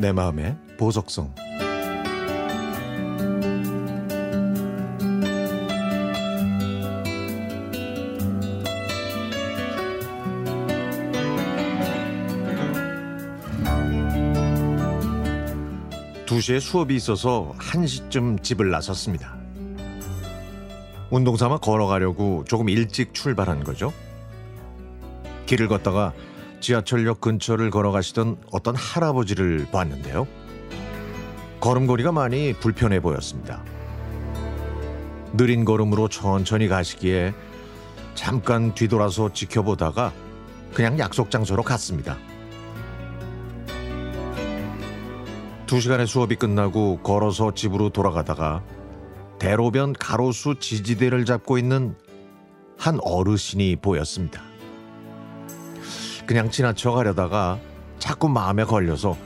내 마음의 보석성 두시에 수업이 있어서 한시쯤 집을 나섰습니다. 운동 삼아 걸어가려고 조금 일찍 출발한 거죠. 길을 걷다가 지하철역 근처를 걸어가시던 어떤 할아버지를 봤는데요. 걸음걸이가 많이 불편해 보였습니다. 느린 걸음으로 천천히 가시기에 잠깐 뒤돌아서 지켜보다가 그냥 약속 장소로 갔습니다. 두 시간의 수업이 끝나고 걸어서 집으로 돌아가다가 대로변 가로수 지지대를 잡고 있는 한 어르신이 보였습니다. 그냥 지나쳐 가려다가 자꾸 마음에 걸려서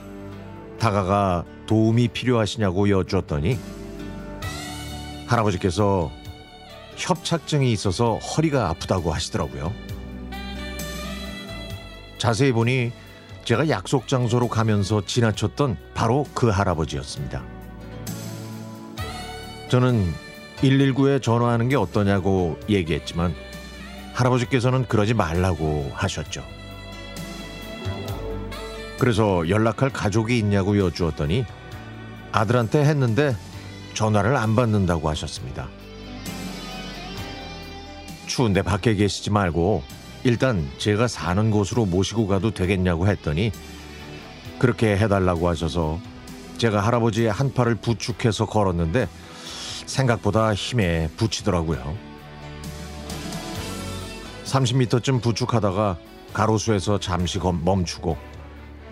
다가가 도움이 필요하시냐고 여쭈었더니 할아버지께서 협착증이 있어서 허리가 아프다고 하시더라고요. 자세히 보니 제가 약속 장소로 가면서 지나쳤던 바로 그 할아버지였습니다. 저는 119에 전화하는 게 어떠냐고 얘기했지만 할아버지께서는 그러지 말라고 하셨죠. 그래서 연락할 가족이 있냐고 여쭈었더니 아들한테 했는데 전화를 안 받는다고 하셨습니다. 추운데 밖에 계시지 말고 일단 제가 사는 곳으로 모시고 가도 되겠냐고 했더니 그렇게 해달라고 하셔서 제가 할아버지의 한 팔을 부축해서 걸었는데 생각보다 힘에 부치더라고요. 30m쯤 부축하다가 가로수에서 잠시 멈추고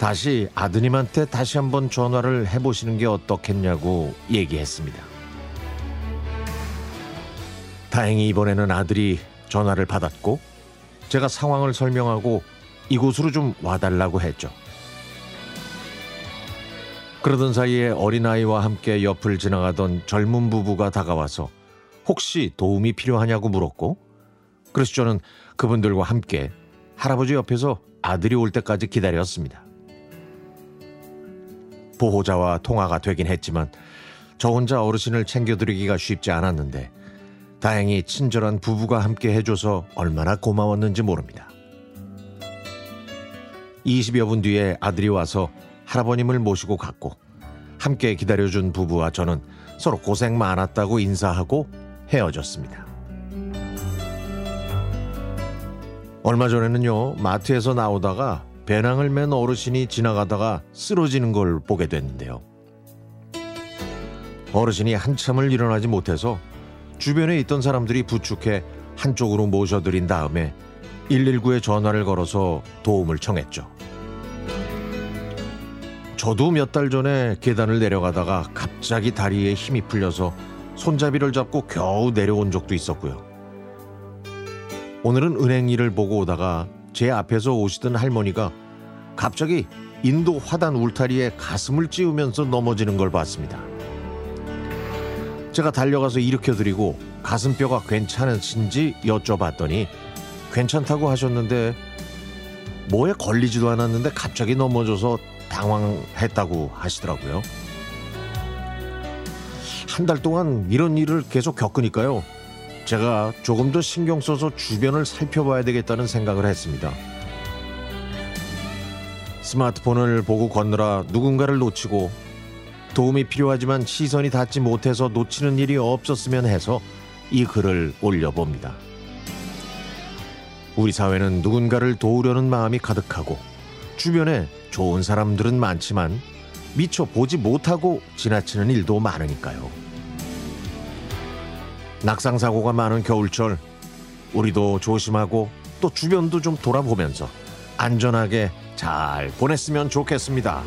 다시 아드님한테 다시 한번 전화를 해보시는 게 어떻겠냐고 얘기했습니다. 다행히 이번에는 아들이 전화를 받았고 제가 상황을 설명하고 이곳으로 좀 와달라고 했죠. 그러던 사이에 어린아이와 함께 옆을 지나가던 젊은 부부가 다가와서 혹시 도움이 필요하냐고 물었고 그래서 저는 그분들과 함께 할아버지 옆에서 아들이 올 때까지 기다렸습니다. 보호자와 통화가 되긴 했지만 저 혼자 어르신을 챙겨드리기가 쉽지 않았는데 다행히 친절한 부부가 함께 해줘서 얼마나 고마웠는지 모릅니다. 20여 분 뒤에 아들이 와서 할아버님을 모시고 갔고 함께 기다려준 부부와 저는 서로 고생 많았다고 인사하고 헤어졌습니다. 얼마 전에는요 마트에서 나오다가 배낭을 맨 어르신이 지나가다가 쓰러지는 걸 보게 됐는데요. 어르신이 한참을 일어나지 못해서 주변에 있던 사람들이 부축해 한쪽으로 모셔드린 다음에 119에 전화를 걸어서 도움을 청했죠. 저도 몇 달 전에 계단을 내려가다가 갑자기 다리에 힘이 풀려서 손잡이를 잡고 겨우 내려온 적도 있었고요. 오늘은 은행 일을 보고 오다가 제 앞에서 오시던 할머니가 갑자기 인도 화단 울타리에 가슴을 찌우면서 넘어지는 걸 봤습니다. 제가 달려가서 일으켜드리고 가슴뼈가 괜찮으신지 여쭤봤더니 괜찮다고 하셨는데 뭐에 걸리지도 않았는데 갑자기 넘어져서 당황했다고 하시더라고요. 한 달 동안 이런 일을 계속 겪으니까요. 제가 조금 더 신경 써서 주변을 살펴봐야 되겠다는 생각을 했습니다. 스마트폰을 보고 걷느라 누군가를 놓치고 도움이 필요하지만 시선이 닿지 못해서 놓치는 일이 없었으면 해서 이 글을 올려봅니다. 우리 사회는 누군가를 도우려는 마음이 가득하고 주변에 좋은 사람들은 많지만 미처 보지 못하고 지나치는 일도 많으니까요. 낙상 사고가 많은 겨울철 우리도 조심하고 또 주변도 좀 돌아보면서 안전하게 잘 보냈으면 좋겠습니다.